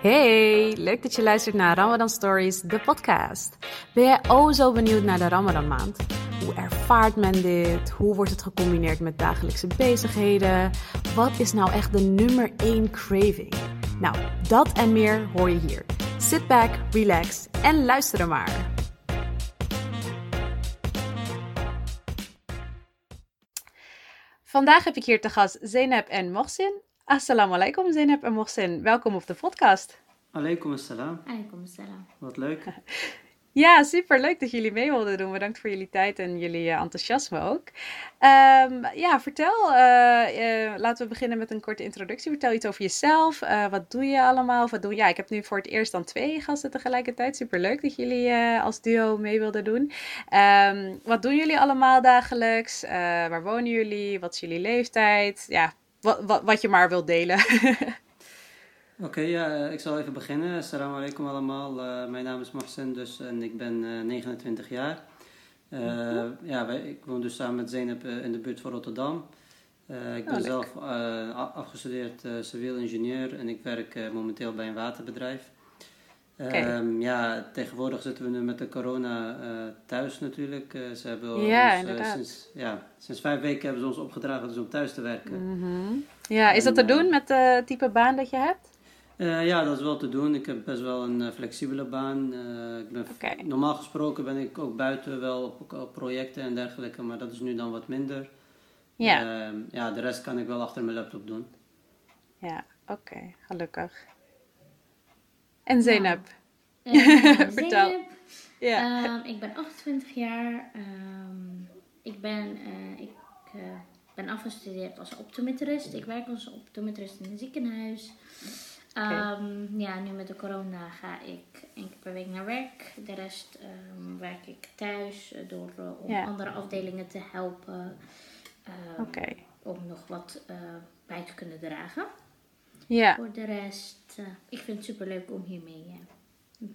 Hey, leuk dat je luistert naar Ramadan Stories, de podcast. Ben jij oh zo benieuwd naar de Ramadan maand? Hoe ervaart men dit? Hoe wordt het gecombineerd met dagelijkse bezigheden? Wat is nou echt de nummer 1 craving? Nou, dat en meer hoor je hier. Sit back, relax en luister er maar. Vandaag heb ik hier te gast Zeynep en Mohsin. Assalamu alaikum Zeynep en Mohsin. Welkom op de podcast. Alaikum assalam. Alaikum assalam. Wat leuk. Ja, super leuk dat jullie mee wilden doen. Bedankt voor jullie tijd en jullie uh, enthousiasme ook. Um, ja, vertel, uh, uh, laten we beginnen met een korte introductie. Vertel iets over jezelf. wat doe je allemaal? wat doe Ja, ik heb nu voor het eerst dan twee gasten tegelijkertijd. Super leuk dat jullie als duo mee wilden doen. Um, wat doen jullie allemaal dagelijks? waar wonen jullie? Wat is jullie leeftijd? Ja, wat, wat, wat je maar wilt delen. Oké, okay, ja, ik zal even beginnen. Assalamu alaikum allemaal. Uh, mijn naam is Mohsen dus, en ik ben uh, 29 jaar. Uh, mm-hmm. ja, wij, ik woon dus samen met Zeynep in de buurt van Rotterdam. ik ben oh, zelf afgestudeerd civiel ingenieur en ik werk momenteel bij een waterbedrijf. Okay. Um, ja, tegenwoordig zitten we nu met de corona thuis natuurlijk. ze hebben ja, ons, sinds, ja, sinds vijf weken hebben ze ons opgedragen dus om thuis te werken. Mm-hmm. Ja, is en, dat te doen met het type baan dat je hebt? Ja, dat is wel te doen. Ik heb best wel een flexibele baan. Ik ben okay. Normaal gesproken ben ik ook buiten wel op, op, projecten en dergelijke, maar dat is nu dan wat minder. Ja. Ehm, ja, de rest kan ik wel achter mijn laptop doen. Ja, oké, okay. gelukkig. En Zeynep? Vertel. Zeynep. Um, ik ben 28 jaar. Um, ik ben, ik, ben afgestudeerd als optometrist. Ik werk als optometrist in een ziekenhuis. Okay. Um, ja, nu met de corona ga ik één keer per week naar werk. De rest werk ik thuis uh, door om yeah. andere afdelingen te helpen. Okay. Om nog wat bij te kunnen dragen. Ja. Voor de rest, ik vind het super leuk om hiermee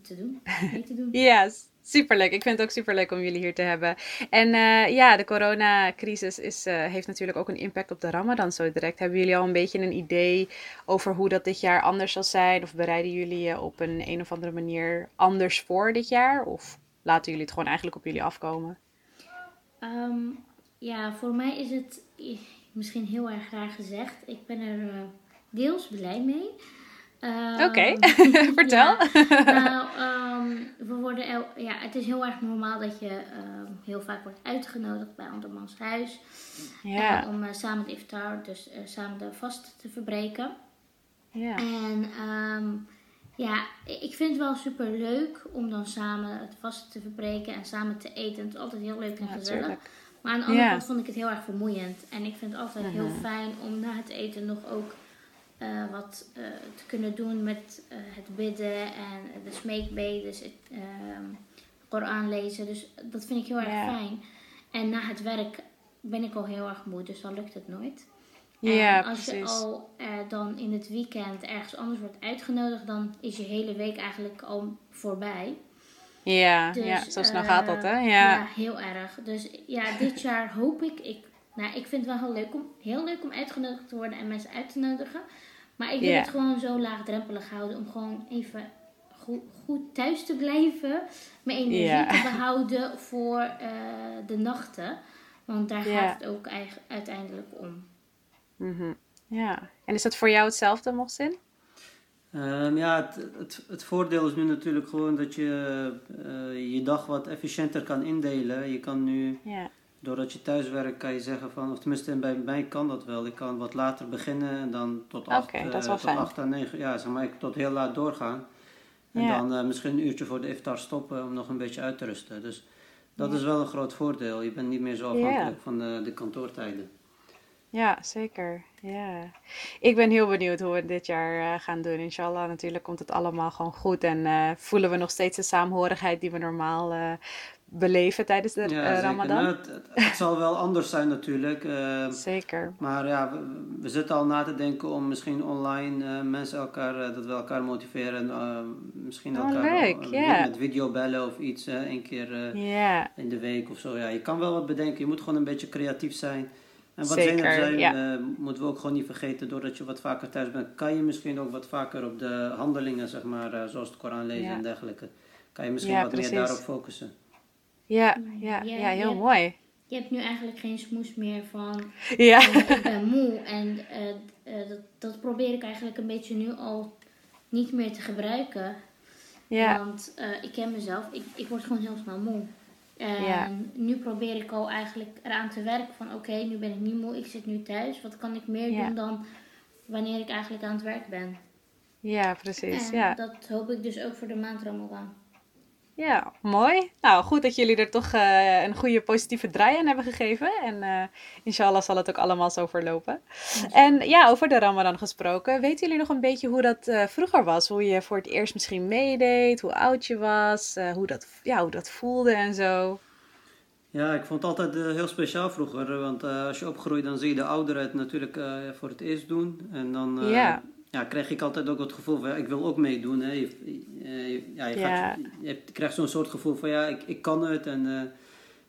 te doen. Mee te doen. yes. Superleuk. Ik vind het ook superleuk om jullie hier te hebben. En uh, ja, de coronacrisis is, uh, heeft natuurlijk ook een impact op de Ramadan zo direct. Hebben jullie al een beetje een idee over hoe dat dit jaar anders zal zijn? Of bereiden jullie je op een een of andere manier anders voor dit jaar? Of laten jullie het gewoon eigenlijk op jullie afkomen? Um, ja, voor mij is het misschien heel erg raar gezegd. Ik ben er uh, deels blij mee. Oké, okay. vertel. Ja, nou, um, we worden el ja, het is heel erg normaal dat je um, heel vaak wordt uitgenodigd bij andermans huis. Ja. Uh, om uh, samen het iftar, dus uh, samen de vast te verbreken. Ja. En um, ja, ik vind het wel super leuk om dan samen het vast te verbreken en samen te eten. Het is altijd heel leuk en ja, gezellig. Tuurlijk. Maar aan de andere kant vond ik het heel erg vermoeiend. En ik vind het altijd heel Mhm. fijn om na het eten nog ook uh, wat uh, te kunnen doen met uh, het bidden en de smeekbedes, het Koran lezen. Dus dat vind ik heel erg Ja. fijn. En na het werk ben ik al heel erg moe, dus dan lukt het nooit. Ja, en als je al dan in het weekend ergens anders wordt uitgenodigd, dan is je hele week eigenlijk al voorbij. Ja, Dus, ja, zo snel eh, gaat dat, hè? Ja. Ja. heel erg. Dus ja, dit jaar hoop ik, ik. Nou, ik vind het wel heel leuk om, heel leuk om uitgenodigd te worden en mensen uit te nodigen. Maar ik wil het gewoon zo laagdrempelig houden om gewoon even goed, goed thuis te blijven. Mijn energie te behouden voor eh, de nachten. Want daar gaat het ook eigen- uiteindelijk om. Mhm. ja. En is dat voor jou hetzelfde, Mohsin? Ehm, ja, het, het, het voordeel is nu natuurlijk gewoon dat je eh, je dag wat efficiënter kan indelen. Je kan nu, Ja. Doordat je thuis werkt, kan je zeggen van, of tenminste bij mij kan dat wel. Ik kan wat later beginnen en dan tot acht, eh, tot fijn. acht à negen, ja, zeg maar, ik tot heel laat doorgaan. En Ja. dan eh, misschien een uurtje voor de iftar stoppen om nog een beetje uit te rusten. Dus dat Ja. is wel een groot voordeel. Je bent niet meer zo afhankelijk van de, de kantoortijden. Ja, zeker. Ja. Ik ben heel benieuwd hoe we dit jaar eh, gaan doen. Inshallah, natuurlijk komt het allemaal gewoon goed. En voelen we nog steeds de saamhorigheid die we normaal beleven tijdens de Ja, eh. Ramadan. Nou, het, zal wel anders zijn natuurlijk. eh, Zeker. maar ja, we, we zitten al na te denken om misschien online eh, mensen elkaar, dat we elkaar motiveren. misschien Oh, elkaar leuk, met video bellen of iets, één keer in de week of zo. Ja, je kan wel wat bedenken. Je moet gewoon een beetje creatief zijn. En wat Zeker, zijn, ja. moeten we ook gewoon niet vergeten, doordat je wat vaker thuis bent, kan je misschien ook wat vaker op de handelingen, zeg maar, zoals het Koran lezen en dergelijke, kan je misschien wat meer daarop focussen. Ja, ja, ja, heel mooi. Je hebt nu eigenlijk geen smoes meer van ja. ik ben moe. En dat, dat probeer ik eigenlijk een beetje nu al niet meer te gebruiken. Ja. Want uh, ik ken mezelf, ik, ik word gewoon heel snel moe. En ja. nu probeer ik al eigenlijk eraan te werken van oké, nu ben ik niet moe, ik zit nu thuis. Wat kan ik meer doen dan wanneer ik eigenlijk aan het werk ben? Ja, precies. En ja. dat hoop ik dus ook voor de maand Ramadan. Ja, mooi. Nou, goed dat jullie er toch uh, een goede positieve draai aan hebben gegeven. En uh, inshallah zal het ook allemaal zo verlopen. En ja, over de Ramadan gesproken. Weten jullie nog een beetje hoe dat uh, vroeger was? Hoe je voor het eerst misschien meedeed, hoe oud je was, hoe, dat, ja, hoe dat voelde en zo? Ja, ik vond het altijd heel speciaal vroeger. Want als je opgroeit, dan zie je de ouderen het natuurlijk voor het eerst doen. En dan... Ja ja, kreeg ik altijd ook het gevoel van ja, ik wil ook meedoen. Hè. Je, eh, ja, je, Gaat, je krijgt zo'n soort gevoel van ja, ik, ik kan het en uh,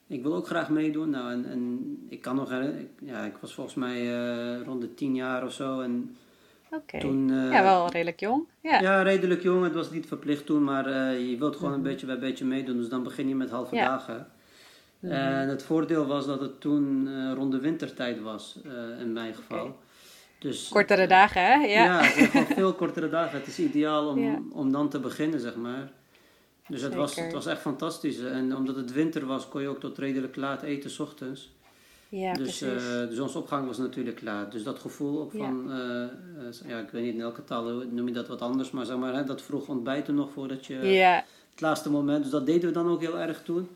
ik wil ook graag meedoen. Nou, en, en ik kan nog herinneren, ja, ik was volgens mij uh, rond de tien jaar of zo. En okay. toen, ja, wel redelijk jong. Ja. ja, redelijk jong. Het was niet verplicht toen, maar je wilt gewoon een mhm. beetje bij beetje meedoen. Dus dan begin je met halve dagen. Mhm. En het voordeel was dat het toen rond de wintertijd was, in mijn geval. Dus, kortere dagen, hè? Ja, ja het veel kortere dagen. Het is ideaal om, om dan te beginnen, zeg maar. Dus het was, het was echt fantastisch. En omdat het winter was, kon je ook tot redelijk laat eten, s ochtends. Ja, dus uh, de zonsopgang was natuurlijk laat. Dus dat gevoel ook van, ja. Uh, ja, ik weet niet in elke taal noem je dat wat anders, maar zeg maar, hè, dat vroeg ontbijten nog voordat je ja. het laatste moment. Dus dat deden we dan ook heel erg toen.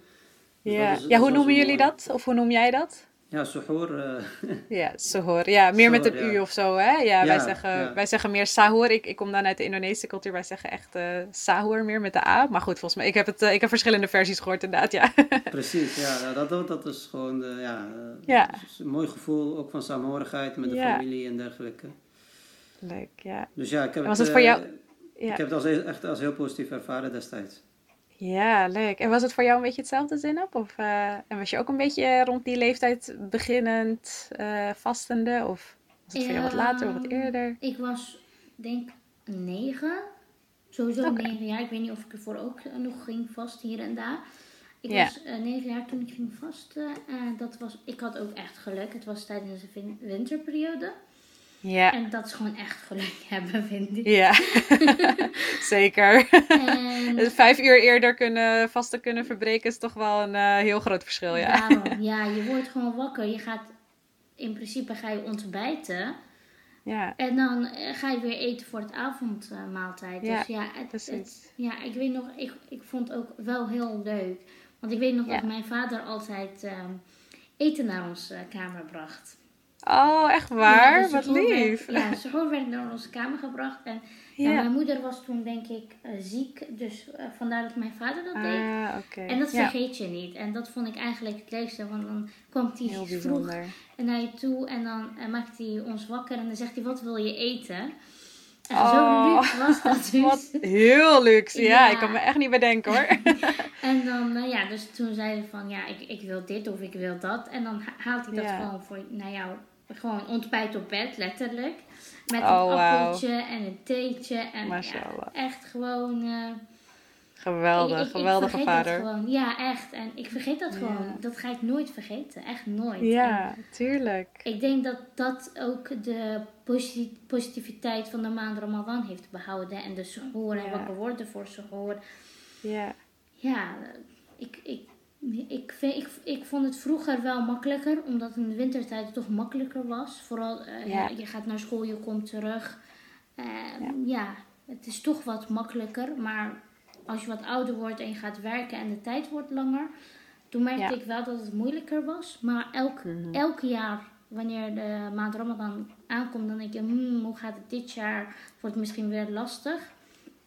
Dus ja, ja hoe noemen jullie dat? Of hoe noem jij dat? Ja, suhoor. Uh. Ja, suhoor. Ja, meer met een u of zo, hè? Ja, wij, zeggen, wij zeggen meer sahur. Ik, ik kom dan uit de Indonesische cultuur. Wij zeggen echt uh, sahur meer met de A. Maar goed, volgens mij, ik heb, het, uh, ik heb verschillende versies gehoord inderdaad, ja. Precies, ja. Dat, dat, dat is gewoon, ja, ja. Is een mooi gevoel, ook van saamhorigheid met de familie en dergelijke. Leuk, ja. Dus ja, ik heb was het, voor jou... Ik heb het als, echt als heel positief ervaren destijds. Ja, leuk. En was het voor jou een beetje hetzelfde zin op? Of, uh, en was je ook een beetje rond die leeftijd beginnend uh, vastende? Of was het voor jou wat later of wat eerder? Ik was denk negen. Sowieso okay. negen jaar. Ik weet niet of ik ervoor ook nog ging vast hier en daar. Ik was uh, negen jaar toen ik ging vasten. dat was, ik had ook echt geluk. Het was tijdens de winterperiode. Ja. En dat is gewoon echt geluk hebben, vind ik. Ja, zeker. En... Vijf uur eerder kunnen, vasten kunnen verbreken is toch wel een uh, heel groot verschil, ja. Daarom, ja, je wordt gewoon wakker. Je gaat, in principe ga je ontbijten. Ja. En dan eh, ga je weer eten voor het avondmaaltijd. Uh, dus ja, het, het, ja, ik weet nog, ik, ik vond het ook wel heel leuk. Want ik weet nog dat mijn vader altijd uh, eten naar onze kamer bracht. Oh, echt waar? Dus Wat lief. Werd, ja, ze werd naar onze kamer gebracht. En ja. mijn moeder was toen denk ik uh, ziek. Dus uh, vandaar dat mijn vader dat deed. Ah, okay. En dat vergeet je niet. En dat vond ik eigenlijk het leukste. Want dan kwam hij vroeg naar je toe. En dan uh, maakt hij ons wakker. En dan zegt hij, wat wil je eten? En oh, zo luxe was dat dus. Wat heel luxe. Ja, ja, ik kan me echt niet bedenken hoor. en dan, ja, dus toen zei hij van, ja, ik, ik wil dit of ik wil dat. En dan haalt hij dat gewoon voor naar jou gewoon ontbijt op bed, letterlijk. Met een oh, appeltje en een theetje. En ja, echt gewoon... Uh, geweldig, ik, geweldige vader. Gewoon. Ja, echt. En ik vergeet dat gewoon. Dat ga ik nooit vergeten. Echt nooit. Ja, tuurlijk. Ik denk dat dat ook de positiviteit van de maand Ramadan heeft behouden. En de suhoor en wakker worden voor suhoor. Ja. Ja, ik, ik ik, vind, ik, ik vond het vroeger wel makkelijker, omdat in de wintertijd het toch makkelijker was. Vooral, uh, je gaat naar school, je komt terug. Uh, ja. ja. het is toch wat makkelijker. Maar als je wat ouder wordt en je gaat werken en de tijd wordt langer, toen merkte ik wel dat het moeilijker was. Maar elk, mm elke jaar, wanneer de maand Ramadan aankomt, dan denk je, hmm, hoe gaat het dit jaar? Wordt het misschien weer lastig.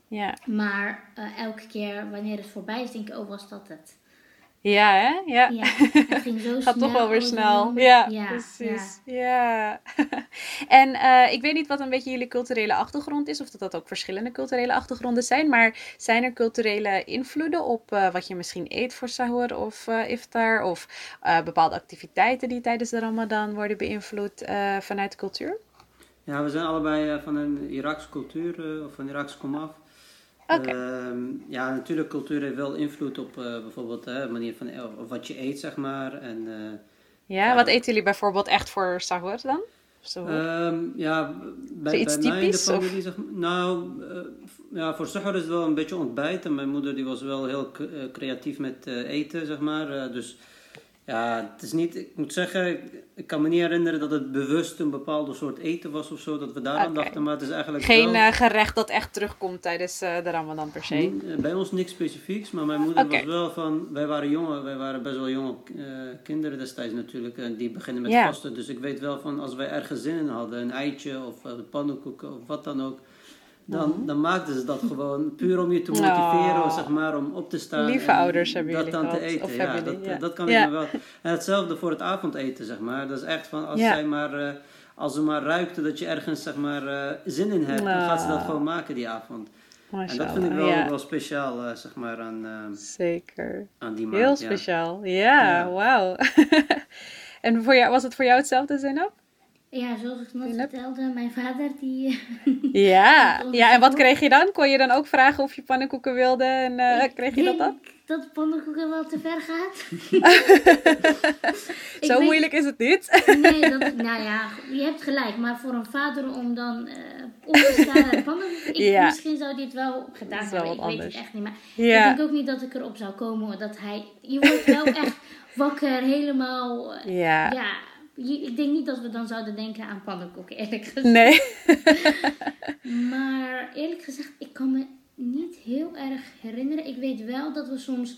Ja. Maar uh, elke keer wanneer het voorbij is, denk ik, oh, was dat het? Ja, hè? Ja. Ja, het ging zo Gaat snel. toch wel weer snel. Ja, ja, precies. Ja. en eh, ik weet niet wat een beetje jullie culturele achtergrond is, of dat dat ook verschillende culturele achtergronden zijn, maar zijn er culturele invloeden op eh, wat je misschien eet voor sahur of eh, iftar, of eh, bepaalde activiteiten die tijdens de ramadan worden beïnvloed eh, vanuit de cultuur? Ja, we zijn allebei eh, van een Iraakse cultuur, eh, of van Iraakse komaf. Ehm, ja, natuurlijk, cultuur heeft wel invloed op eh, bijvoorbeeld de manier van eh, wat je eet, zeg maar. En, eh, Ja, Ja, wat eten jullie bijvoorbeeld echt voor sahur dan? Sahur? Ehm, ja, bij, iets bij mij in de typisch, familie, zeg nou, ja, voor Sahar is het wel een beetje ontbijten. Mijn moeder die was wel heel creatief met eten, zeg maar. Dus ja, het is niet, ik moet zeggen, ik, kan me niet herinneren dat het bewust een bepaalde soort eten was of zo, dat we daaraan Oké. dachten. Maar het is eigenlijk Geen wel, eh, gerecht dat echt terugkomt tijdens eh, de ramadan per se. Niet- eh, Bij ons niks specifieks, maar mijn moeder was wel van, wij waren jongen, wij waren best wel jonge kinderen destijds natuurlijk, en die beginnen met vasten. Dus ik weet wel van, als wij ergens zin in hadden, een eitje of uh, pannenkoeken of wat dan ook, dan, dan maakten ze dat gewoon puur om je te motiveren, Mhm. Oh. zeg maar, om op te staan. Lieve ouders hebben dat jullie dan te eten. of ja, dat, jullie, ja. dat kan Ja. ik me wel. En hetzelfde voor het avondeten, zeg maar. Dat is echt van, als zij maar... eh, als ze maar ruikte dat je ergens zeg maar, eh, zin in hebt, dan gaat ze dat gewoon maken die avond. En dat vind ik wel, ja. wel speciaal eh, zeg maar, aan, Zeker. aan die maand. Heel speciaal. Ja, Ja. wauw. en voor jou, was het voor jou hetzelfde, Zainab? Ja, zoals ik net vertelde, mijn vader die... Ja. Ja, en wat kreeg je dan? Kon je dan ook vragen of je pannenkoeken wilde? En Ik kreeg je dat dan? dat pannenkoeken wel te ver gaat. Zo weet- moeilijk is het niet. Nee, dat, nou ja, je hebt gelijk. Maar voor een vader om dan eh op te staan en pannenkoeken... Ja. Misschien zou het wel gedaan hebben. Ik weet het echt niet. Maar Ja. ik denk ook niet dat ik erop zou komen dat hij... Je wordt wel echt wakker, helemaal... eh, Ja. ja, ik denk niet dat we dan zouden denken aan pannenkoeken, eerlijk gezegd. Nee. Maar eerlijk gezegd, ik kan me niet heel erg herinneren. Ik weet wel dat we soms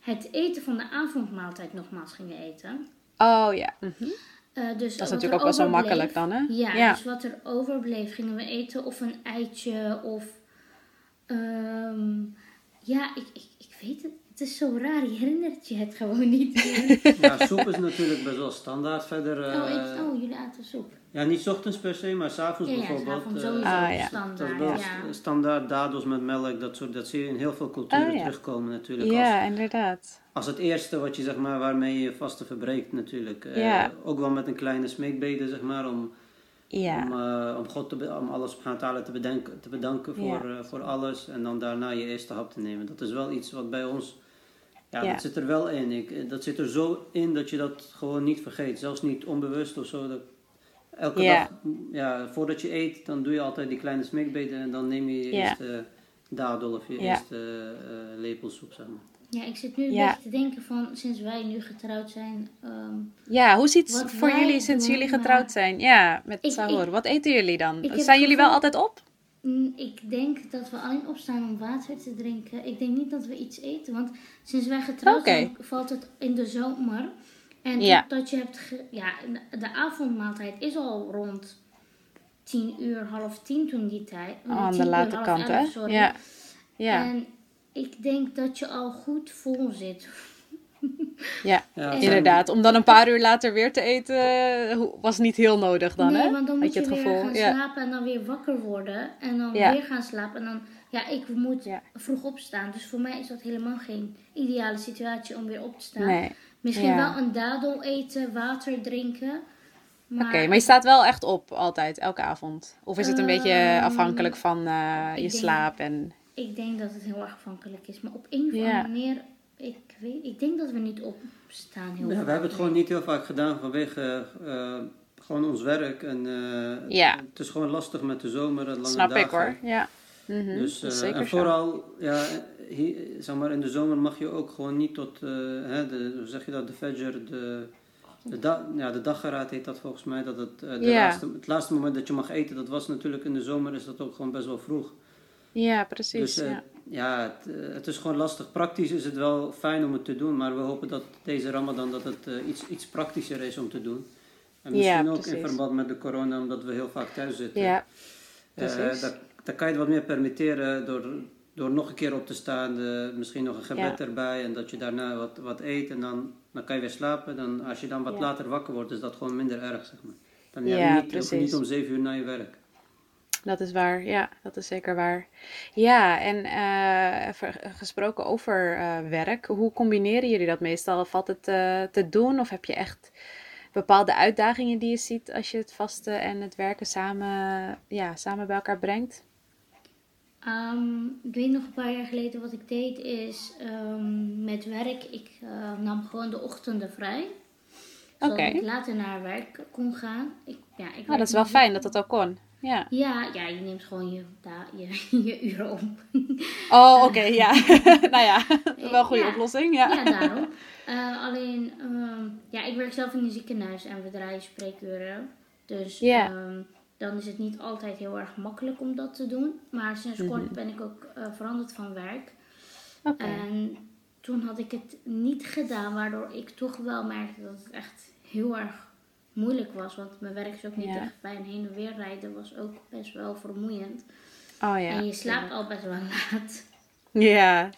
het eten van de avondmaaltijd nogmaals gingen eten. Oh ja. Mhm. Eh, dus Dat is natuurlijk ook wel zo makkelijk dan, hè? Ja, Ja. dus wat er overbleef gingen we eten. Of een eitje of... ehm, ja, ik, ik, ik weet het. Het is zo raar, je herinnert je het gewoon niet. Ja, soep is natuurlijk best wel standaard. Verder, eh, oh, ik, oh, jullie aten soep. ja, niet 's ochtends per se, maar s'avonds Ja, ja, bijvoorbeeld. s'avonds eh, sowieso Ah, ja. dat is standaard. wel Ja. standaard dadels met melk, dat soort, dat zie je in heel veel culturen Oh, ja. terugkomen natuurlijk. Als, Ja, inderdaad. als het eerste wat je zeg maar, waarmee je vasten verbreekt natuurlijk. Eh, Ja. Ook wel met een kleine smeekbede zeg maar, om, Ja. om, eh, om God te, om alles te bedenken, te bedanken voor, Ja. eh, voor alles. En dan daarna je eerste hap te nemen. Dat is wel iets wat bij ons, ja, Ja. dat zit er wel in. Ik, eh, dat zit er zo in dat je dat gewoon niet vergeet. Zelfs niet onbewust of zo. Dat, elke Ja. dag, ja, voordat je eet, dan doe je altijd die kleine smeekbeden. En dan neem je je Ja. eerste dadel of je Ja. eerste eh, lepel soep, zeg maar. Ja, ik zit nu een Ja. beetje te denken van, sinds wij nu getrouwd zijn... ehm, Ja, hoe ziet het voor jullie sinds doen, jullie getrouwd zijn? Ja, met Ik- sahur. ik- Wat eten jullie dan? Zijn jullie wel altijd op? Mm, Ik denk dat we alleen opstaan om water te drinken. Ik denk niet dat we iets eten, want sinds wij getrouwd zijn valt het in de zomer. En Ja. dat je hebt, ge- ja, de avondmaaltijd is al rond tien uur, half tien toen die tijd. Oh, aan de late kant, hè? Ja. Ja. En ik denk dat je al goed vol zit. Ja, inderdaad. Om dan een paar uur later weer te eten, eh, was niet heel nodig dan, nee, hè? want dan moet je, het weer gevoel? gaan Ja. slapen en dan weer wakker worden. En dan Ja. weer gaan slapen. En dan, ja, ik moet Ja. vroeg opstaan. Dus voor mij is dat helemaal geen ideale situatie om weer op te staan. Nee. Misschien Ja. wel een dadel eten, water drinken. Maar, Oké, maar je staat wel echt op altijd, elke avond? Of is het een beetje Ehm, afhankelijk van eh, je denk- slaap en... ik denk dat het heel erg afhankelijk is. Maar op een of Ja. andere manier, ik, weet, ik denk dat we niet opstaan heel Ja, vaak. we hebben het gewoon niet heel vaak gedaan vanwege eh, gewoon ons werk. En eh, Ja. het is gewoon lastig met de zomer en lange Snap dagen. ik hoor, ja. Mhm, Dus, dat is eh, zeker en zo. vooral, ja, hier, zeg maar, in de zomer mag je ook gewoon niet tot, eh, hè, de, hoe zeg je dat, de fajr, de, de, da, ja, de dageraad heet dat volgens mij. Dat het, eh, de Ja. laatste, het laatste moment dat je mag eten, dat was natuurlijk in de zomer, is dat ook gewoon best wel vroeg. Ja, precies. Dus eh, ja. Ja, het, eh, het is gewoon lastig. Praktisch is het wel fijn om het te doen, maar we hopen dat deze Ramadan dat het eh, iets, iets praktischer is om te doen. En Ja, misschien ook in verband met de corona, omdat we heel vaak thuis zitten. ja, Eh, precies. dat, dan kan je het wat meer permitteren door door nog een keer op te staan, misschien nog een gebed erbij en dat je daarna wat, wat eet en dan, dan kan je weer slapen. Dan, als je dan wat later wakker wordt, is dat gewoon minder erg, zeg maar. Dan ja, je niet, niet om zeven uur naar je werk. Dat is waar, ja, dat is zeker waar. Ja, en uh, gesproken over uh, werk, hoe combineren jullie dat meestal? Valt het uh, te doen of heb je echt bepaalde uitdagingen die je ziet als je het vasten en het werken samen, ja, samen bij elkaar brengt? Um, ik weet nog een paar jaar geleden wat ik deed is um, met werk. Ik nam gewoon de ochtenden vrij. Zodat okay. ik later naar werk kon gaan. Ik, ja, ik oh, dat is wel fijn dat dat ook kon. Ja, ja, ja je neemt gewoon je, je, je uren op. Oh, oké, okay, ja. nou ja, wel een goede ja, oplossing. Ja, ja daarom. Uh, alleen, um, ja, ik werk zelf in een ziekenhuis en we draaien spreekuren. Dus yeah. um, dan is het niet altijd heel erg makkelijk om dat te doen. Maar sinds kort mm -hmm. ben ik ook uh, veranderd van werk. Okay. En toen had ik het niet gedaan, waardoor ik toch wel merkte dat het echt heel erg moeilijk was. Want mijn werk is ook niet ja. een heen en weer rijden. was ook best wel vermoeiend. Oh, ja. En je slaapt ja. al best wel laat. Ja.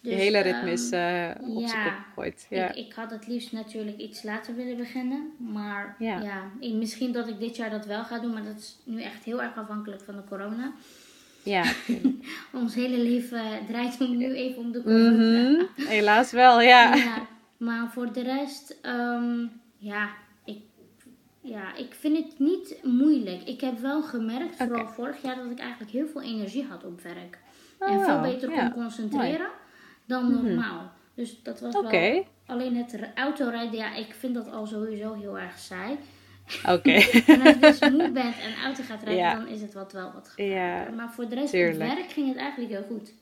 Dus, je hele ritme is uh, op ja, zijn kop gegooid. Ja. Ik, ik, had het liefst natuurlijk iets later willen beginnen. Maar ja, ja misschien dat ik dit jaar dat wel ga doen. Maar dat is nu echt heel erg afhankelijk van de corona. Ja. Ons hele leven draait nu even om de corona. Mm -hmm. Helaas wel, ja. ja. Maar voor de rest, um, ja, ja, ik vind het niet moeilijk. Ik heb wel gemerkt, okay. vooral vorig jaar, dat ik eigenlijk heel veel energie had op werk. Oh, en veel beter kon concentreren dan mhm. normaal. Mm -hmm. Dus dat was okay. wel... Alleen het autorijden, ja, ik vind dat al sowieso heel erg saai. Oké. Okay. en als je dus moe bent en auto gaat rijden, ja. dan is het wat wel wat gevaarlijker. Ja, maar voor de rest van het werk ging het eigenlijk heel goed.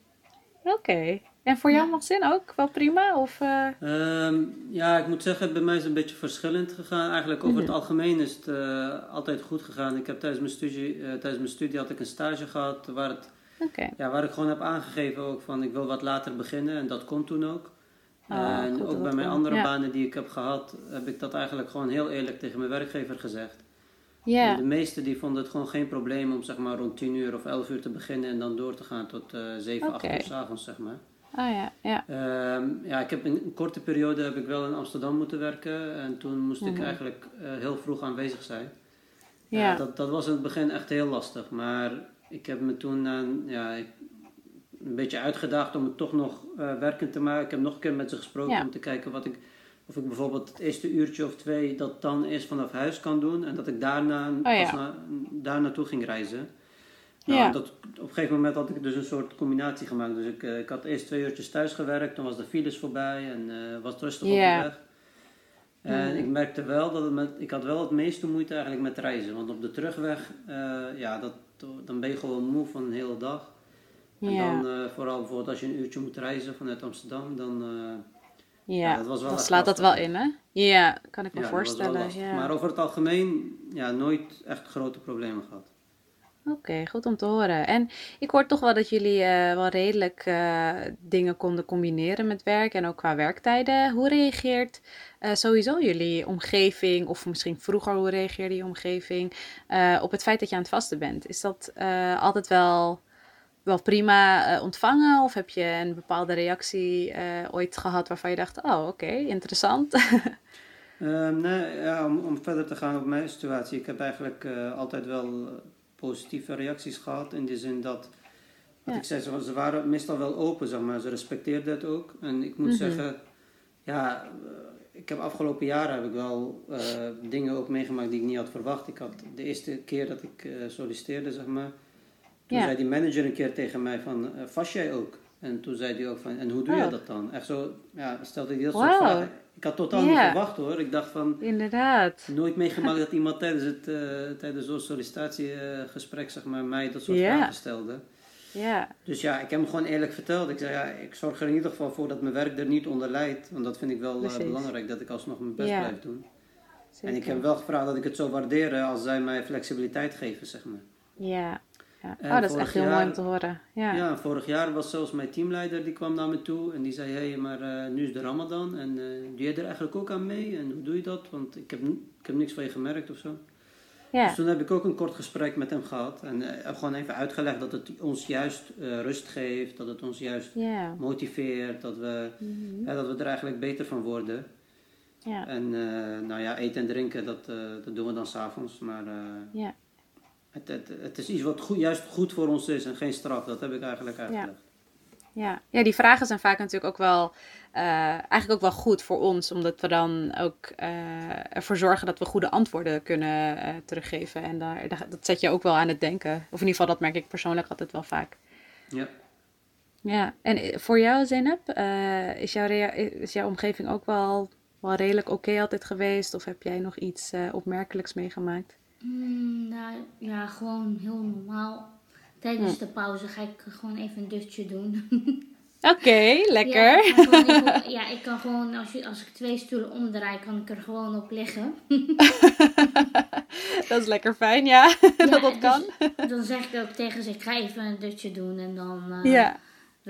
Oké. En voor jou, Maxin, ook wel prima? Of, uh... um, ja, ik moet zeggen, bij mij is het een beetje verschillend gegaan. Eigenlijk over het algemeen is het uh, altijd goed gegaan. Ik heb tijdens mijn studie, uh, tijdens mijn studie had ik een stage gehad waar, het, okay. ja, waar ik gewoon heb aangegeven ook van ik wil wat later beginnen. En dat kon toen ook. Oh, en goed, ook bij mijn andere ja. banen die ik heb gehad, heb ik dat eigenlijk gewoon heel eerlijk tegen mijn werkgever gezegd. En de meesten die vonden het gewoon geen probleem om zeg maar rond 10 uur of 11 uur te beginnen en dan door te gaan tot uh, 7, okay. 8 uur s avonds zeg maar. Oh ja, ja. Um, ja, ik heb in een korte periode heb ik wel in Amsterdam moeten werken en toen moest mm -hmm. ik mhm. eigenlijk uh, heel vroeg aanwezig zijn. Ja. Uh, dat, dat was in het begin echt heel lastig, maar ik heb me toen aan, ja, een beetje uitgedaagd om het toch nog uh, werkend te maken. Ik heb nog een keer met ze gesproken ja. om te kijken wat ik, of ik bijvoorbeeld het eerste uurtje of twee dat dan eerst vanaf huis kan doen en dat ik daarna oh, ja. na, daar naartoe ging reizen. Nou, ja. dat, op een gegeven moment had ik dus een soort combinatie gemaakt. Dus ik, uh, ik had eerst twee uurtjes thuis gewerkt, toen was de files voorbij en uh, was het rustig yeah. op de weg. En mm. ik merkte wel dat het met, ik had wel het meeste moeite eigenlijk met reizen. Want op de terugweg, uh, ja, dat, dan ben je gewoon moe van een hele dag. Yeah. En dan vooral bijvoorbeeld als je een uurtje moet reizen vanuit Amsterdam, dan... ja, ja, dat was wel dan slaat dat wel in, hè? Ja, kan ik me ja, voorstellen. Ja. Maar over het algemeen, ja, nooit echt grote problemen gehad. Oké, goed om te horen. En ik hoor toch wel dat jullie uh, wel redelijk uh, dingen konden combineren met werk en ook qua werktijden. Hoe reageert uh, sowieso jullie omgeving, of misschien vroeger hoe reageerde je omgeving, op het feit dat je aan het vasten bent? Is dat altijd wel, wel prima ontvangen of heb je een bepaalde reactie ooit gehad waarvan je dacht, oh oké, interessant? Ehm, nee, om, om, verder te gaan op mijn situatie. Ik heb eigenlijk altijd wel positieve reacties gehad. In de zin dat, wat ik zei, ze, waren meestal wel open, zeg maar. Ze respecteerden het ook. En ik moet mm -hmm. zeggen, ja, eh, ik heb afgelopen jaren heb ik wel uh, dingen ook meegemaakt die ik niet had verwacht. Ik had de eerste keer dat ik uh, solliciteerde, zeg maar. Toen ja. zei die manager een keer tegen mij van, vast jij ook? En toen zei hij ook van, en hoe doe je oh. dat dan? Echt zo, ja, stelde hij heel wow. soort vragen. Ik had totaal yeah. niet verwacht hoor. Ik dacht van... Inderdaad. Nooit meegemaakt dat iemand tijdens, het, uh, tijdens zo'n sollicitatiegesprek zeg maar, mij dat soort yeah. vragen stelde. Ja. Dus ja, ik heb hem gewoon eerlijk verteld. Ik zei ja, ik zorg er in ieder geval voor dat mijn werk er niet onder leidt. Want dat vind ik wel uh, belangrijk, dat ik alsnog mijn best blijf doen. Zeker. En ik heb wel gevraagd dat ik het zou waarderen als zij mij flexibiliteit geven, zeg maar. Ja. Ja. Oh, dat is echt heel mooi om te horen. Ja. ja, vorig jaar was zelfs mijn teamleider, die kwam naar me toe en die zei, hé, hey, maar uh, nu is de ramadan en uh, doe je er eigenlijk ook aan mee? En hoe doe je dat? Want ik heb, ik heb niks van je gemerkt of zo. Ja. Dus toen heb ik ook een kort gesprek met hem gehad. En uh, heb gewoon even uitgelegd dat het ons juist rust geeft. Dat het ons juist motiveert. Dat we, mm dat we er eigenlijk beter van worden. Ja. En nou ja, eten en drinken, dat, dat doen we dan s'avonds. Maar ja. Het, het, het is iets wat goed, juist goed voor ons is en geen straf. Dat heb ik eigenlijk uitgelegd. Ja. ja, die vragen zijn vaak natuurlijk ook wel, uh, eigenlijk ook wel goed voor ons, omdat we dan ook uh, ervoor zorgen dat we goede antwoorden kunnen uh, teruggeven. En daar, dat zet je ook wel aan het denken. Of in ieder geval, dat merk ik persoonlijk altijd wel vaak. Ja. Ja, en voor jou, Zeynep, is, jouw is jouw omgeving ook wel, wel redelijk oké altijd geweest? Of heb jij nog iets opmerkelijks meegemaakt? Mm, nou ja, gewoon heel normaal Tijdens hm. de pauze ga ik gewoon even een dutje doen. Oké, lekker. Ja, ik kan gewoon, als, je, als ik twee stoelen omdraai, kan ik er gewoon op liggen. dat is lekker fijn, ja, dat dat dus kan. dan zeg ik ook tegen ze, ik ga even een dutje doen en dan... Uh, ja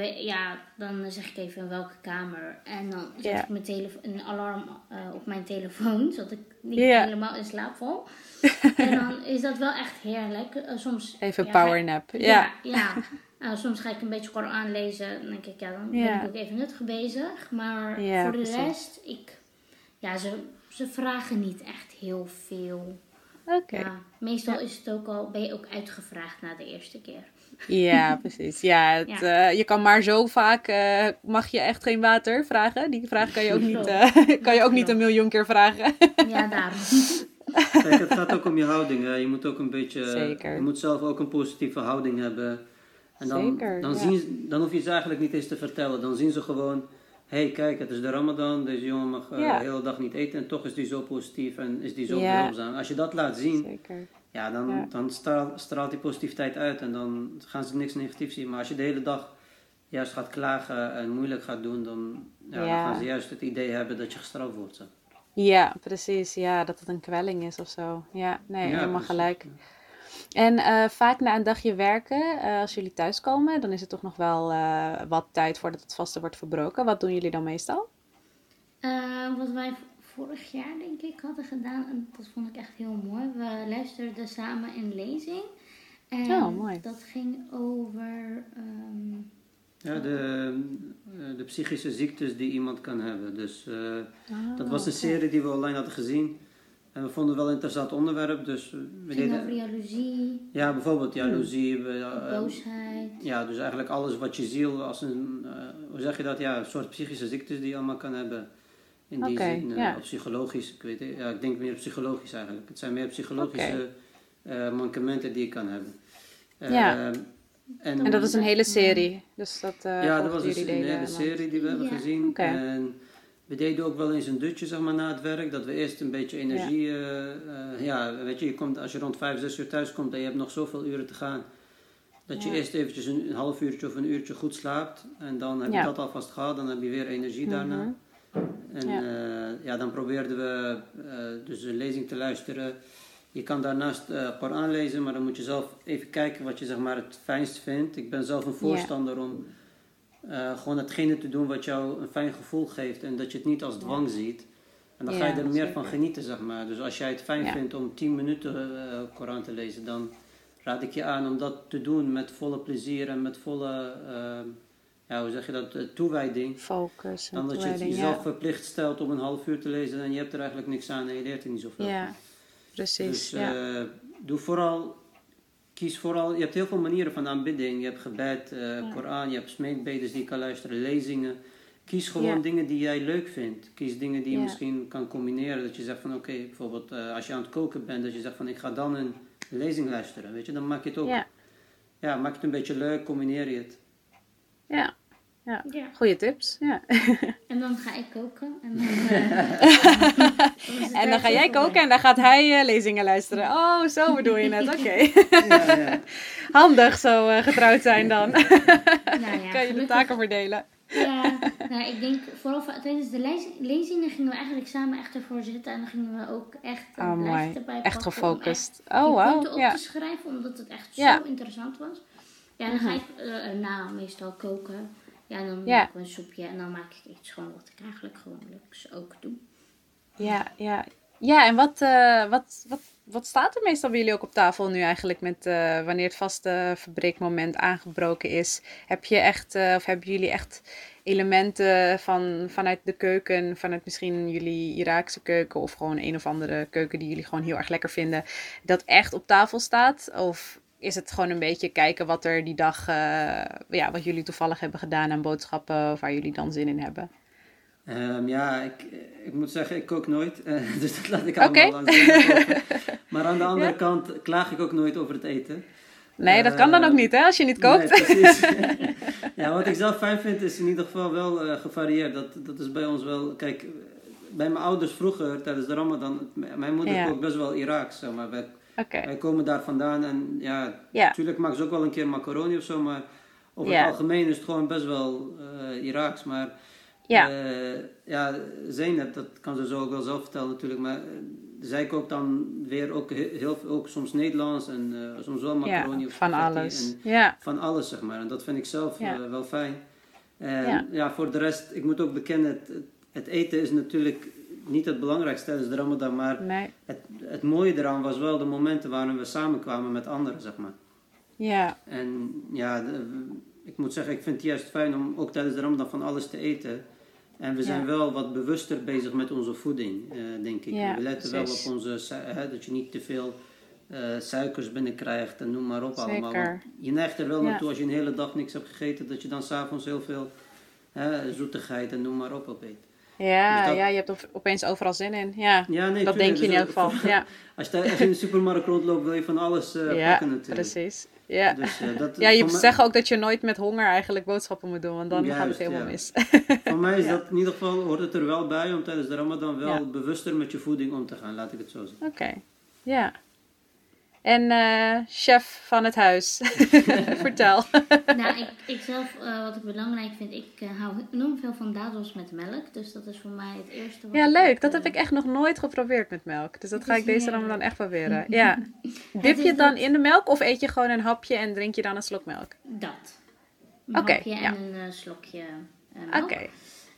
ja, dan zeg ik even in welke kamer. En dan zet ik mijn telefoon, een alarm uh, op mijn telefoon, zodat ik niet helemaal in slaap val. en dan is dat wel echt heerlijk. Uh, soms, even ja, powernap. Ja, ja. ja. Uh, soms ga ik een beetje Koran lezen. Dan denk ik, ja, dan ben ik ook even nuttig bezig. Maar voor de rest, ik, ja, ze, ze vragen niet echt heel veel. Oké. Meestal is het ook al, ben je ook uitgevraagd na de eerste keer. Ja, precies. Ja, het, ja. Uh, je kan maar zo vaak, uh, mag je echt geen water vragen? Die vraag kan je ook niet, uh, kan je ook niet een miljoen keer vragen. Ja, daarom. Kijk, het gaat ook om je houding. Hè. Je moet ook een beetje, Zeker. je moet zelf ook een positieve houding hebben. En dan, Zeker, dan, ja. zien, dan hoef je ze eigenlijk niet eens te vertellen. Dan zien ze gewoon, hé hey, kijk, het is de ramadan, deze jongen mag de hele dag niet eten en toch is die zo positief en is die zo behulpzaam. Als je dat laat zien, Zeker ja, dan, dan straalt, straalt die positiviteit uit en dan gaan ze niks negatiefs zien. Maar als je de hele dag juist gaat klagen en moeilijk gaat doen, dan, ja, dan gaan ze juist het idee hebben dat je gestraft wordt. Zo. Ja, precies. Ja, dat het een kwelling is of zo. Ja, nee, ja, helemaal gelijk. En uh, vaak na een dagje werken, uh, als jullie thuiskomen, dan is het toch nog wel uh, wat tijd voordat het vaste wordt verbroken. Wat doen jullie dan meestal? wat wij vorig jaar, denk ik, hadden gedaan. En dat vond ik echt heel mooi. We luisterden samen een lezing. En oh, mooi. dat ging over. Ehm, ja, de, eh, de psychische ziektes die iemand kan hebben. Dus uh, dat was een serie die we online hadden gezien. En we vonden het wel een interessant onderwerp. Dus we deden, over jaloezie. Ja, bijvoorbeeld jaloezie. Uh, boosheid. Ja, dus eigenlijk alles wat je ziel als een, hoe zeg je dat? Ja, een soort psychische ziektes die je allemaal kan hebben. In die zin, uh, psychologisch, ik, weet, ja, ik denk meer psychologisch eigenlijk. Het zijn meer psychologische okay. uh, mankementen die je kan hebben. Uh, ja. En, en, dat is een hele serie. Dus dat, ja, dat was een, een hele serie die we hebben gezien. Okay. En we deden ook wel eens een dutje zeg maar, na het werk. Dat we eerst een beetje energie. Ja, ja weet je, je komt, als je rond 5, 6 uur thuis komt en je hebt nog zoveel uren te gaan. Dat je eerst eventjes een, een, half uurtje of een uurtje goed slaapt. En dan heb je dat alvast gehad. Dan heb je weer energie daarna. Mhm. En ja, uh, ja dan probeerden we uh, dus een lezing te luisteren. Je kan daarnaast uh, Koran lezen, maar dan moet je zelf even kijken wat je zeg maar, het fijnst vindt. Ik ben zelf een voorstander om gewoon hetgene te doen wat jou een fijn gevoel geeft en dat je het niet als dwang ziet. En dan ga je er meer van genieten, zeg maar. Dus als jij het fijn vindt om 10 minuten Koran te lezen, dan raad ik je aan om dat te doen met volle plezier en met volle ja, hoe zeg je dat, toewijding. Focus. Dan dat je het jezelf verplicht stelt om een half uur te lezen en je hebt er eigenlijk niks aan en je leert er niet zoveel. Ja, precies. Dus ja. Uh, doe vooral, kies vooral, je hebt heel veel manieren van aanbidding. Je hebt gebed, uh, Koran, je hebt smeekbedes die je kan luisteren, lezingen. Kies gewoon dingen die jij leuk vindt. Kies dingen die je misschien kan combineren. Dat je zegt van oké, bijvoorbeeld uh, als je aan het koken bent, dat je zegt van ik ga dan een lezing luisteren. Weet je, dan maak je het ook. Ja, ja maak het een beetje leuk, combineer je het. Ja. Ja. ja. Goeie tips. Ja. En dan ga ik koken. En dan, uh, en dan ga jij koken en dan gaat hij uh, lezingen luisteren. Oh, zo bedoel je het. Oké. Ja, ja. Handig zo uh, getrouwd zijn dan. nou kan je de taken verdelen. Ja, nou, ik denk vooral tijdens de lezingen gingen we eigenlijk samen echt ervoor zitten. En dan gingen we ook echt een oh, lijst erbij Echt gefocust. Echt oh, wow. punten op te schrijven, omdat het echt zo interessant was. Ja, dan ga mhm. ik uh, meestal koken. Ja, dan maak ik een soepje en dan maak ik iets gewoon wat ik eigenlijk gewoonlijk ook doe. Ja, ja. Ja, en wat, uh, wat, wat, wat staat er meestal bij jullie ook op tafel nu eigenlijk met uh, wanneer het vaste verbreekmoment aangebroken is? Heb je echt, uh, of hebben jullie echt elementen van, vanuit de keuken, vanuit misschien jullie Iraakse keuken of gewoon een of andere keuken die jullie gewoon heel erg lekker vinden, dat echt op tafel staat? Of is het gewoon een beetje kijken wat er die dag, ja, wat jullie toevallig hebben gedaan aan boodschappen of waar jullie dan zin in hebben? Um, ja, ik, ik moet zeggen, ik kook nooit. Uh, dus dat laat ik allemaal okay. Maar aan de andere ja. kant klaag ik ook nooit over het eten. Nee, dat kan dan ook niet, hè, als je niet kookt. Nee, precies. ja, wat ik zelf fijn vind is in ieder geval wel gevarieerd. Dat, dat is bij ons wel... Kijk, bij mijn ouders vroeger, tijdens de Ramadan... Mijn moeder ja. kookt best wel Iraaks, zeg maar. Wij, okay. wij komen daar vandaan en ja, natuurlijk maken ze ook wel een keer macaroni of zo. Maar over het algemeen is het gewoon best wel Iraaks. Maar... Ja. Uh, ja, Zeynep, dat kan ze zo ook wel zelf vertellen natuurlijk, maar uh, zij kookt dan weer ook heel ook soms Nederlands en uh, soms wel macaroni of van alles. En. Van alles, zeg maar. En dat vind ik zelf wel fijn. En ja. ja. voor de rest, ik moet ook bekennen, het, het, eten is natuurlijk niet het belangrijkste tijdens de Ramadan, maar nee. het, het mooie eraan was wel de momenten waarin we samenkwamen met anderen, zeg maar. Ja. En ja, de, ik moet zeggen, ik vind het juist fijn om ook tijdens de Ramadan van alles te eten. En we zijn wel wat bewuster bezig met onze voeding, uh, denk ik. Ja, we letten precies. wel op onze, hè, dat je niet te veel uh, suikers binnenkrijgt en noem maar op Zeker. allemaal. je neigt er wel ja. naartoe als je een hele dag niks hebt gegeten, dat je dan s'avonds heel veel hè, zoetigheid en noem maar op opeet. Ja, dus dat... ja, je hebt opeens overal zin in. Ja, ja nee, dat denk je in dus ieder geval. Ja. Als je in de supermarkt rondloopt, wil je van alles uh, ja, pakken natuurlijk. precies. Ja, dus, uh, dat, ja je zegt ook dat je nooit met honger eigenlijk boodschappen moet doen, want dan Juist, gaat het helemaal ja. mis. Voor mij is dat in ieder geval, hoort het er wel bij om tijdens de Ramadan wel bewuster met je voeding om te gaan, laat ik het zo zeggen. Oké, okay. ja. En uh, chef van het huis. Vertel. nou, ik, ik zelf, uh, wat ik belangrijk vind, ik uh, hou enorm veel van dadels met melk. Dus dat is voor mij het eerste. Wat ja, leuk. dat heb ik echt nog nooit geprobeerd met melk. Dus dat ga ik deze dan, dan echt proberen. Ja. Dip je het dan in de melk of eet je gewoon een hapje en drink je dan een slok melk? Dat. Een okay, hapje ja. en een slokje melk. Oké. Okay.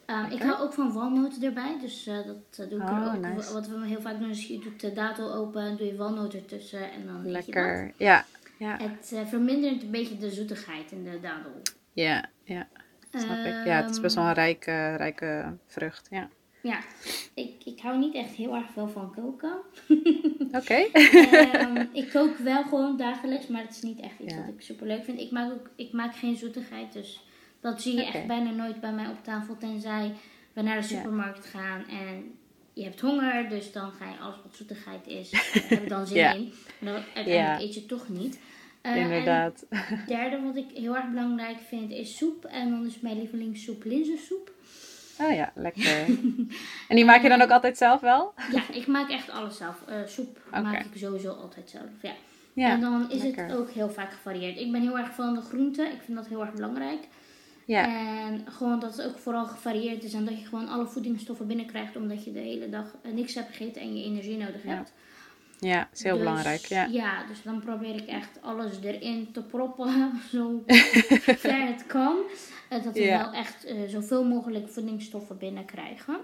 Um, okay. Ik hou ook van walnoten erbij, dus uh, dat uh, doe ik oh, er ook. Nice. Wat we heel vaak doen is je doet de datel open, doe je walnoten ertussen en dan Lekker, je ja. ja. Het uh, vermindert een beetje de zoetigheid in de dadel. Ja, ja. Snap um, ik. Ja, het is best wel een rijke, rijke vrucht, ja. Ja, ik, ik hou niet echt heel erg veel van koken. Oké. Okay. um, ik kook wel gewoon dagelijks, maar het is niet echt iets ja. wat ik super leuk vind. Ik maak, ook, ik maak geen zoetigheid, dus dat zie je okay. echt bijna nooit bij mij op tafel, tenzij we naar de supermarkt ja. gaan en je hebt honger, dus dan ga je alles wat zoetigheid is, heb je dan zin ja. in. Maar dan uiteindelijk eet je toch niet. Uh, Inderdaad. het derde wat ik heel erg belangrijk vind is soep. En dan is mijn lievelingssoep linzensoep. Oh ja, lekker. en die maak je dan ook altijd zelf wel? ja, ik maak echt alles zelf. Uh, soep okay. maak ik sowieso altijd zelf. Ja. ja en dan is lekker. het ook heel vaak gevarieerd. Ik ben heel erg van de groenten. Ik vind dat heel erg belangrijk. Ja. En gewoon dat het ook vooral gevarieerd is en dat je gewoon alle voedingsstoffen binnenkrijgt omdat je de hele dag eh, niks hebt gegeten en je energie nodig ja. hebt. Ja, dat is heel dus, belangrijk. Ja. ja, dus dan probeer ik echt alles erin te proppen, zo ver het kan. Uh, dat we ja. wel echt uh, zoveel mogelijk voedingsstoffen binnenkrijgen.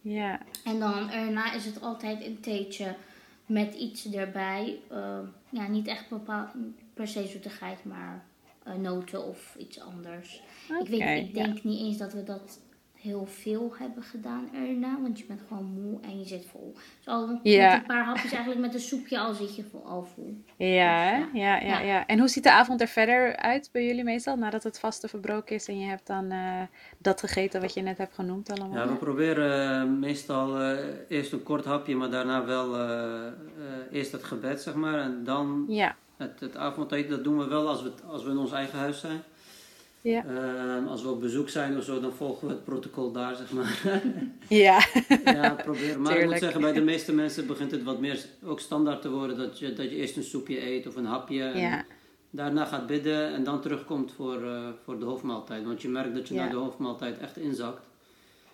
Ja. En dan erna is het altijd een theetje met iets erbij. Uh, ja, niet echt bepaald, per se zoetigheid, maar noten of iets anders. Okay, ik, weet, ik denk ja. niet eens dat we dat heel veel hebben gedaan erna. Want je bent gewoon moe en je zit vol. Dus al ja. met een paar hapjes eigenlijk met een soepje al zit je vol, al vol. Ja, ja. Ja, ja, ja, En hoe ziet de avond er verder uit bij jullie meestal? Nadat het vaste verbroken is en je hebt dan uh, dat gegeten wat je net hebt genoemd allemaal? Ja, we proberen uh, meestal uh, eerst een kort hapje, maar daarna wel eerst het gebed, zeg maar. En dan ja. Het, het avondeten, dat doen we wel als we, als we in ons eigen huis zijn. Ja. Uh, als we op bezoek zijn of zo, dan volgen we het protocol daar, zeg maar. ja. ja, proberen. Maar Tuurlijk. ik moet zeggen, bij de meeste mensen begint het wat meer ook standaard te worden. Dat je, dat je eerst een soepje eet of een hapje. En ja. daarna gaat bidden en dan terugkomt voor, uh, voor de hoofdmaaltijd. Want je merkt dat je ja. na de hoofdmaaltijd echt inzakt.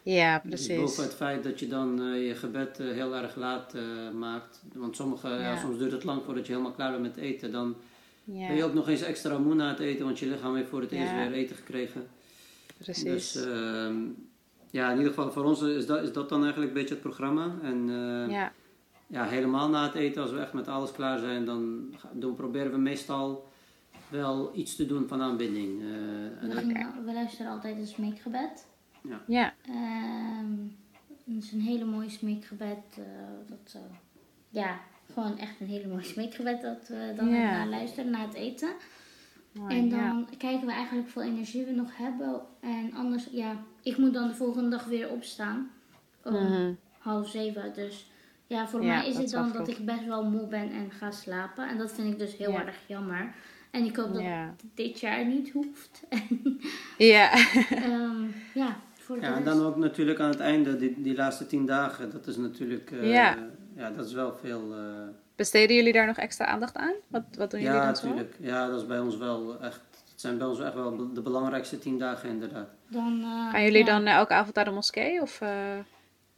Ja, precies. Dus boven het feit dat je dan uh, je gebed uh, heel erg laat maakt. Want sommige, ja. ja. soms duurt het lang voordat je helemaal klaar bent met eten. Dan ja. Ben je ook nog eens extra moe na het eten, want je lichaam heeft voor het eerst weer eten gekregen. Precies. Dus uh, ja, in ieder geval voor ons is dat, is dat dan eigenlijk een beetje het programma. En uh, ja. ja, helemaal na het eten, als we echt met alles klaar zijn, dan, dan proberen we meestal wel iets te doen van aanbidding. Uh, we, we, luisteren altijd een smeekgebed. Ja. ja. Um, het is een hele mooie smeekgebed. Uh, dat, uh, ja, gewoon echt een hele mooie smeekgebed dat we dan yeah. naar luisteren, na het eten. en dan kijken we eigenlijk hoeveel energie we nog hebben. En anders, ja, ik moet dan de volgende dag weer opstaan. Om mm half zeven. Dus ja, voor mij is het dan dat ik best wel moe ben en ga slapen. En dat vind ik dus heel erg jammer. En ik hoop dat het dit jaar niet hoeft. ja. um, ja, voor ja, en dan ook natuurlijk aan het einde, die, die laatste tien dagen. Dat is natuurlijk, uh, ja. ja, dat is wel veel... Uh, Besteden jullie daar nog extra aandacht aan? Wat, wat doen jullie ja, dan natuurlijk. Ja, dat is bij ons wel echt... Het zijn bij ons echt wel de belangrijkste tien dagen inderdaad. Dan, uh, Gaan jullie dan elke avond naar de moskee? Of,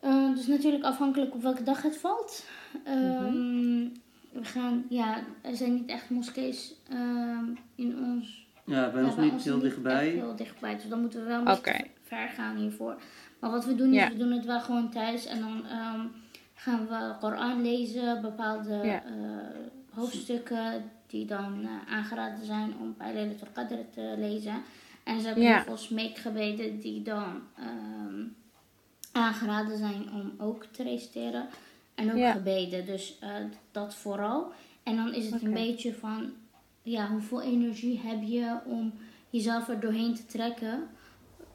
uh, dus natuurlijk afhankelijk op welke dag het valt. Um, We gaan, ja, er zijn niet echt moskees um, in ons. Ja, bij ja, ons bij niet ons heel dichtbij. heel dichtbij, dus dan moeten we wel een okay. Ver gaan hiervoor. Maar wat we doen is, we doen het wel gewoon thuis en dan um, gaan we Koran lezen, bepaalde ja. uh, hoofdstukken die dan uh, aangeraden zijn om bij Laylatul Qadr te lezen. En ze hebben ja. veel smeekgebeden die dan um, aangeraden zijn om ook te reciteren. En ook gebeden, dus uh, dat vooral. En dan is het okay. een beetje van, ja, hoeveel energie heb je om jezelf er doorheen te trekken.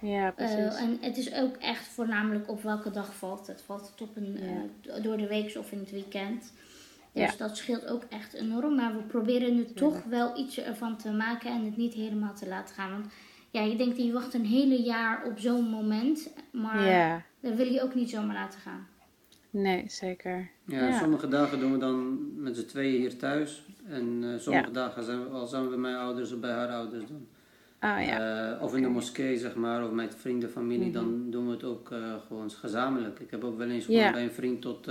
Ja, precies. Uh, en het is ook echt voornamelijk op welke dag valt het. Valt het op een, ja. uh, door de week of in het weekend. Dus ja. dat scheelt ook echt enorm. Maar we proberen nu toch wel iets ervan te maken en het niet helemaal te laten gaan. Want ja, je denkt, je wacht een hele jaar op zo'n moment. Maar ja. dat wil je ook niet zomaar laten gaan. Nee, zeker. Ja, ja. sommige dagen doen we dan met z'n tweeën hier thuis. En uh, sommige ja. dagen zijn we al samen bij mijn ouders of bij haar ouders doen. Oh, ja. Uh, of in de moskee, zeg maar, of met vrienden, familie, mm -hmm. dan doen we het ook uh, gewoon gezamenlijk. Ik heb ook wel eens gewoon bij een vriend tot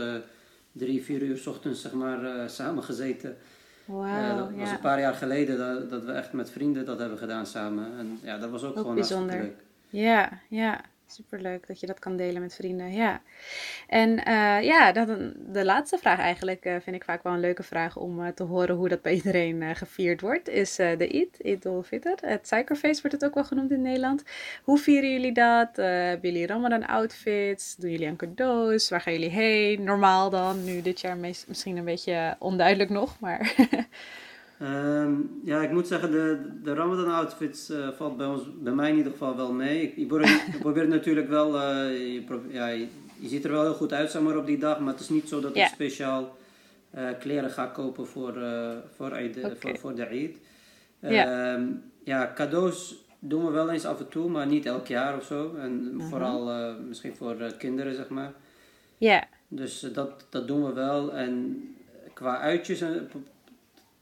drie, vier uur s ochtends, zeg maar, samen gezeten. Wow, dat was een paar jaar geleden dat, dat, we echt met vrienden dat hebben gedaan samen. En ja, dat was ook, ook gewoon bijzonder. Ja, ja. Superleuk dat je dat kan delen met vrienden. Ja. En uh, ja, dan, de laatste vraag eigenlijk uh, vind ik vaak wel een leuke vraag om uh, te horen hoe dat bij iedereen gevierd wordt. Is de Eid, Eid al-Fitr. Het suikerfeest wordt het ook wel genoemd in Nederland. Hoe vieren jullie dat? hebben jullie Ramadan outfits? Doen jullie aan cadeaus? Waar gaan jullie heen? Normaal dan, nu dit jaar misschien een beetje onduidelijk nog, maar... Um, ja, ik moet zeggen, de, de Ramadan outfits uh, valt bij, ons, bij mij in ieder geval wel mee. Ik, ik probeer, ik probeer natuurlijk wel, uh, je, probeer, ja, je, je, ziet er wel heel goed uit zeg maar, op die dag, maar het is niet zo dat ik speciaal uh, kleren ga kopen voor, voor, Eid, okay. voor, voor de Eid. Yeah. Um, ja, cadeaus doen we wel eens af en toe, maar niet elk jaar of zo. En -huh. vooral misschien voor kinderen, zeg maar. Ja. Yeah. Dus dat, dat doen we wel. En qua uitjes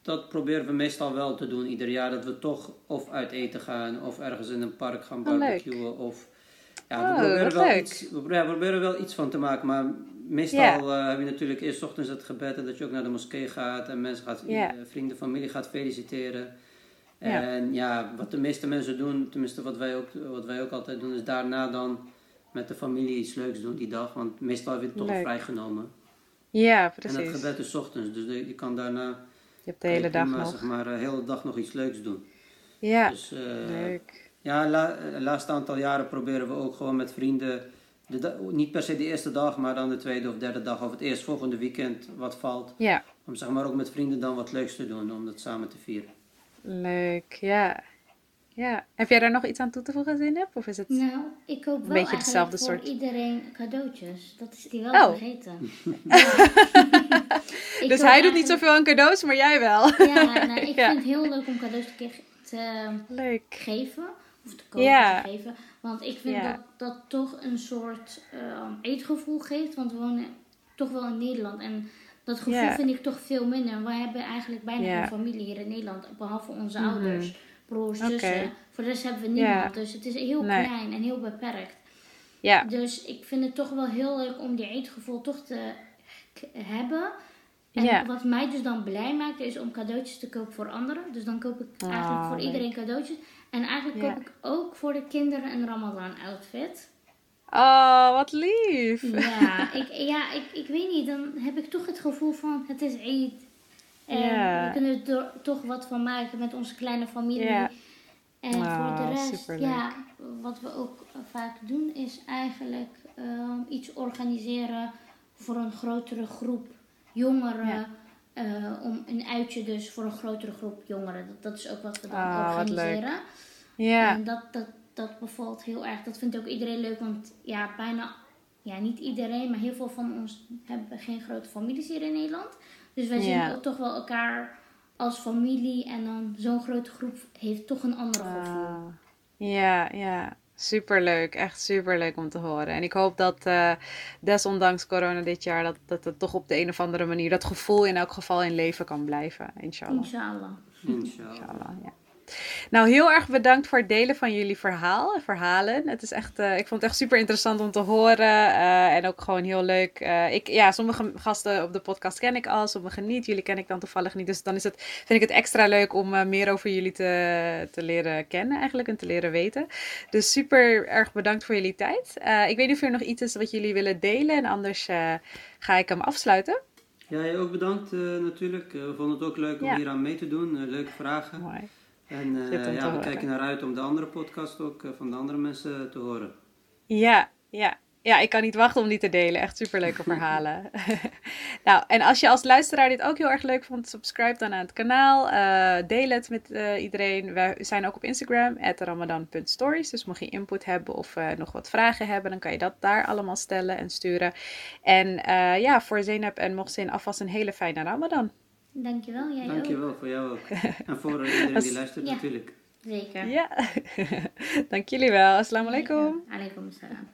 dat proberen we meestal wel te doen ieder jaar. Dat we toch of uit eten gaan of ergens in een park gaan barbecuen. Oh, of, ja, we, oh, proberen wel iets, we, ja, we proberen wel iets van te maken. Maar meestal yeah. uh, heb je natuurlijk eerst ochtends het gebed. En dat je ook naar de moskee gaat. En mensen gaat, yeah. vrienden, familie gaat feliciteren. En ja. ja, wat de meeste mensen doen, tenminste wat wij, ook, wat wij ook altijd doen, is daarna dan met de familie iets leuks doen die dag. Want meestal heb je het toch vrijgenomen. Ja, precies. En het gebed is ochtends, dus je kan daarna je hebt de hele dag nog. Zeg maar, de hele dag nog iets leuks doen. Ja, dus, uh, leuk. Ja, la, de laatste aantal jaren proberen we ook gewoon met vrienden, de, niet per se de eerste dag, maar dan de tweede of derde dag of het eerstvolgende weekend wat valt. Ja. Om zeg maar ook met vrienden dan wat leuks te doen, om dat samen te vieren. Leuk, ja. Ja. Heb jij daar nog iets aan toe te voegen, Zineb? Of is het nou, ik koop wel een beetje hetzelfde voor soort... iedereen cadeautjes. Dat is die wel oh. vergeten. dus hij doet niet zoveel aan cadeaus, maar jij wel. ja, nou, ik ja. vind het heel leuk om cadeaus te, te leuk. geven. Of te kopen ja. te geven. Want ik vind ja. dat dat toch een soort um, eetgevoel geeft. Want we wonen toch wel in Nederland. En dat gevoel vind ik toch veel minder. Wij hebben eigenlijk bijna geen familie hier in Nederland. Behalve onze mm -hmm. ouders broers, zussen. Okay. Voor de rest hebben we niemand. Dus het is heel nee. klein en heel beperkt. Ja. Dus ik vind het toch wel heel leuk om die eetgevoel toch te hebben. En ja. wat mij dus dan blij maakt, is om cadeautjes te kopen voor anderen. Dus dan koop ik eigenlijk Oh, voor leuk. iedereen cadeautjes. En eigenlijk Ja. koop ik ook voor de kinderen een Ramadan outfit. Oh, wat lief. Ja, ik, ja ik, ik weet niet. Dan heb ik toch het gevoel van het is Eid. En we kunnen er toch wat van maken met onze kleine familie. Ja. En voor de oh, rest, ja, wat we ook vaak doen is eigenlijk ehm, iets organiseren voor een grotere groep jongeren. Eh, om een uitje dus voor een grotere groep jongeren. Dat, dat is ook wat we dan oh, organiseren. Ja. En dat, dat, dat bevalt heel erg. Dat vindt ook iedereen leuk, want ja, bijna, ja, niet iedereen, maar heel veel van ons hebben geen grote families hier in Nederland. Dus wij zien ook toch wel elkaar als familie en dan zo'n grote groep heeft toch een andere gevoel. Ah. ja, ja. Superleuk, echt superleuk om te horen. En ik hoop dat uh, desondanks corona dit jaar, dat, dat het toch op de een of andere manier, dat gevoel in elk geval in leven kan blijven. Inshallah. Inshallah. Inshallah. Inshallah ja. Nou, heel erg bedankt voor het delen van jullie verhaal, verhalen. Het is echt, uh, ik vond het echt super interessant om te horen. Uh, en ook gewoon heel leuk. Uh, ik, ja, sommige gasten op de podcast ken ik al, sommige niet. Jullie ken ik dan toevallig niet. Dus dan is het, vind ik het extra leuk om meer over jullie te, te leren kennen eigenlijk en te leren weten. Dus super erg bedankt voor jullie tijd. ik weet niet of er nog iets is wat jullie willen delen. En anders ga ik hem afsluiten. Ja, jij ook bedankt natuurlijk. we vonden het ook leuk om hier aan mee te doen. leuke vragen. Mooi. En uh, ja, we kijken naar uit om de andere podcast ook uh, van de andere mensen te horen. Ja, ja. Ja, ik kan niet wachten om die te delen. Echt superleuke verhalen. nou, en als je als luisteraar dit ook heel erg leuk vond, subscribe dan aan het kanaal. Uh, deel het met iedereen. We zijn ook op Instagram, ramadan.stories. Dus mocht je input hebben of nog wat vragen hebben, dan kan je dat daar allemaal stellen en sturen. En ja, voor Zeynep en Mohsin alvast een hele fijne Ramadan. Dankjewel, jij Dankjewel, ook. voor jou ook. En voor iedereen die luistert natuurlijk. Zeker. Ja, dank jullie wel. Assalamu alaikum. Alaikum salam.